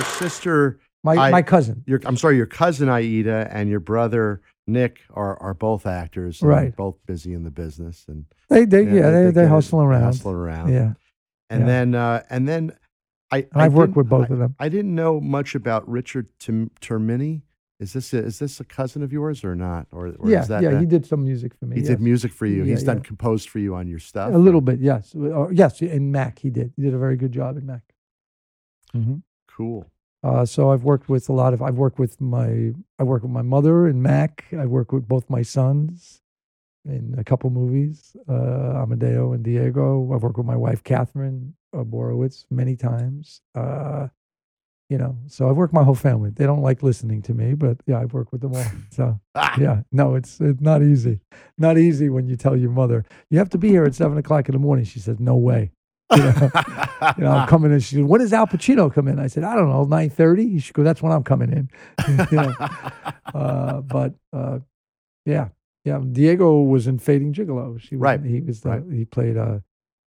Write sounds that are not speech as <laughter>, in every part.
your sister, My I- my cousin. your I'm sorry, your cousin Aida and your brother Nick are are both actors, Right. Both busy in the business, and They they yeah, they, they, get it, hustle around. hustling around. Yeah, and yeah. then uh, and then I I've worked with both I, of them. I didn't know much about Richard Tim, Termini. Is this a, is this a cousin of yours or not? Or, or yeah, is that yeah. He did some music for me. he yes. did music for you. Yeah, He's done composed for you on your stuff. a little bit. Yes, Uh, yes. In Mac, he did. He did a very good job in Mac. hmm Cool. Uh, so I've worked with a lot of. I've worked with my. I worked with my mother and Mac. I worked with both my sons in a couple movies, uh, Amedeo and Diego. I've worked with my wife Katherine uh, Borowitz many times. Uh, you know, so I've worked with my whole family. They don't like listening to me, but yeah, I've worked with them all. <laughs> So Ah, yeah, no, it's it's not easy. Not easy when you tell your mother you have to be here at seven o'clock in the morning. She says, "No way." You know, you know, I'm coming in. She said, "When does Al Pacino come in?" I said, "I don't know, nine 30? She goes, "That's when I'm coming in." <laughs> you know, uh, but uh, yeah, yeah. Diego was in Fading Gigolo. She was, Right, He was the, right. he played a,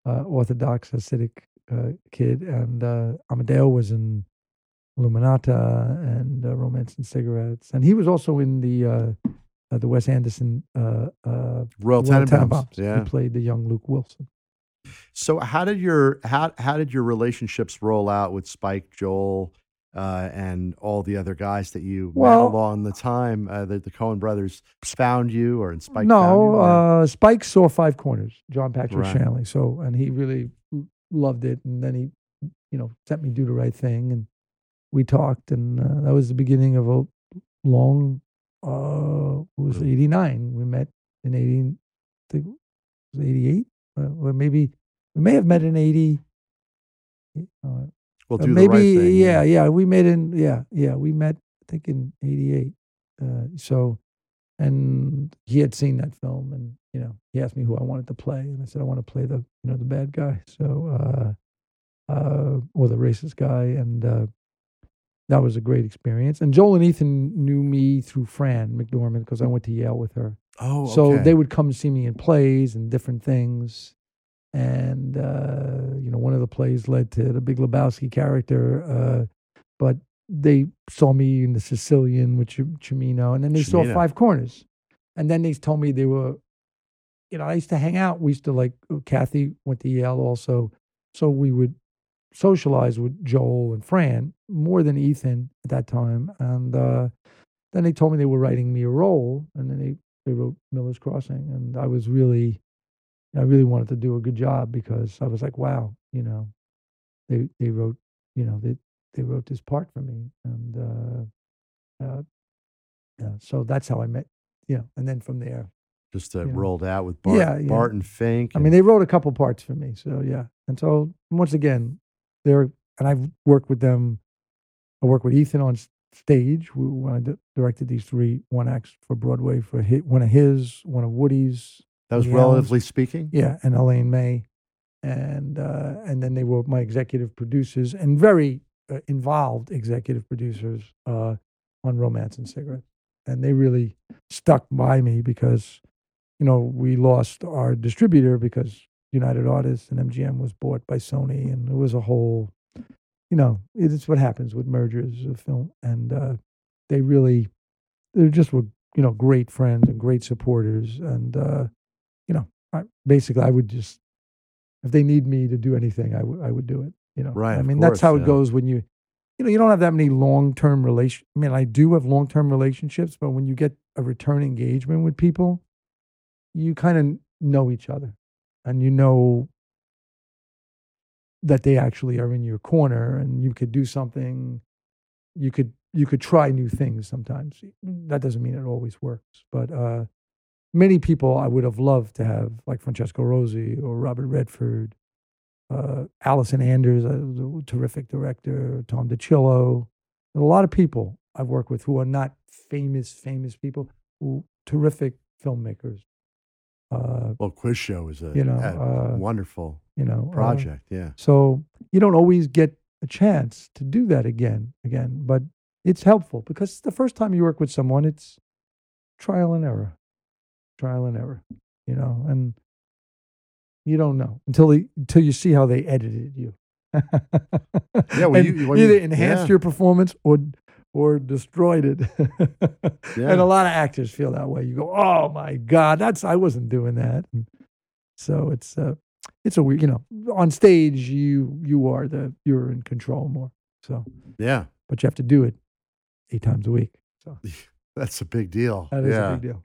uh Orthodox Hasidic uh, kid, and uh, Amedeo was in Illuminata and uh, Romance and Cigarettes, and he was also in the uh, uh, the Wes Anderson uh, uh, Royal Royal. Tenenbaums. Yeah. He played the young Luke Wilson. So how did your how how did your relationships roll out with Spike, Joel, uh, and all the other guys that you Well- met along the time uh, that the Coen brothers found you or and Spike found no, uh, Spike saw Five Corners, John Patrick Right. Shanley. So, and he really loved it. And then he, you know, sent me do the right thing, and we talked, and uh, that was the beginning of a long. Uh, it was eighty nine. We met in eighty. I think eighty eight, uh, or maybe we may have met in eighty. Uh, we'll uh, do maybe right thing. yeah, yeah. We met in yeah, yeah. We met I think in '88. Uh, so, and he had seen that film, and you know, he asked me who I wanted to play, and I said I want to play the you know the bad guy, so uh, uh, or the racist guy, and uh, that was a great experience. And Joel and Ethan knew me through Fran McDormand because I went to Yale with her. Oh, So okay. they would come see me in plays and different things. And, uh, you know, one of the plays led to the Big Lebowski character. Uh, but they saw me in the Sicilian with Ch- Cimino. And then they saw Five Corners. And then they told me they were, you know, I used to hang out. We used to like, uh, Kathy went to Yale also. So we would socialize with Joel and Fran more than Ethan at that time. And uh, then they told me they were writing me a role. And then they they wrote Miller's Crossing, and I was really, I really wanted to do a good job because I was like, wow, you know, they they wrote, you know, they they wrote this part for me, and uh, uh, yeah, so that's how I met, you know, and then from there, just uh, you know. rolled out with Bart, Yeah, yeah. Barton Fink. I mean, they wrote a couple parts for me, so yeah, and so once again, they're and I've worked with them. I worked with Ethan on stage wh- when I directed these three one acts for Broadway for hit, one of his, one of Woody's, that was relatively speaking. Yeah, and Elaine May, and uh, and then they were my executive producers and very uh, involved executive producers uh, on Romance and Cigarettes, and they really stuck by me because, you know, we lost our distributor because United Artists and MGM was bought by Sony, and it was a whole, you know, it's what happens with mergers of film, and uh, they really, they just were, you know, great friends and great supporters, and. You know, I, basically, I would just if they need me to do anything, I would I would do it. You know, Right, I mean, that's course, how it goes when you, you know, you don't have that many long term relation. I mean, I do have long term relationships, but when you get a return engagement with people, you kind of know each other, and you know that they actually are in your corner, and you could do something. You could you could try new things sometimes. That doesn't mean it always works, but uh, many people I would have loved to have, like Francesco Rosi or Robert Redford, uh, Allison Anders, a terrific director, Tom DiCillo. A lot of people I've worked with who are not famous, famous people, who terrific filmmakers. Uh, Well, quiz show is a, You know, a uh, wonderful you know, uh, project. yeah. so you don't always get a chance to do that again, again, but it's helpful because the first time you work with someone, it's trial and error, trial and error, you know, and you don't know until they, until you see how they edited you. Yeah, well, you- well, either you- enhanced yeah. your performance or or destroyed it. Yeah. <laughs> And a lot of actors feel that way. You go, "Oh my god, that's I wasn't doing that." And so it's uh it's a weird, you know, on stage you you are the you're in control more. So, Yeah, but you have to do it eight times a week. So <laughs> that's a big deal. that is yeah. a big deal.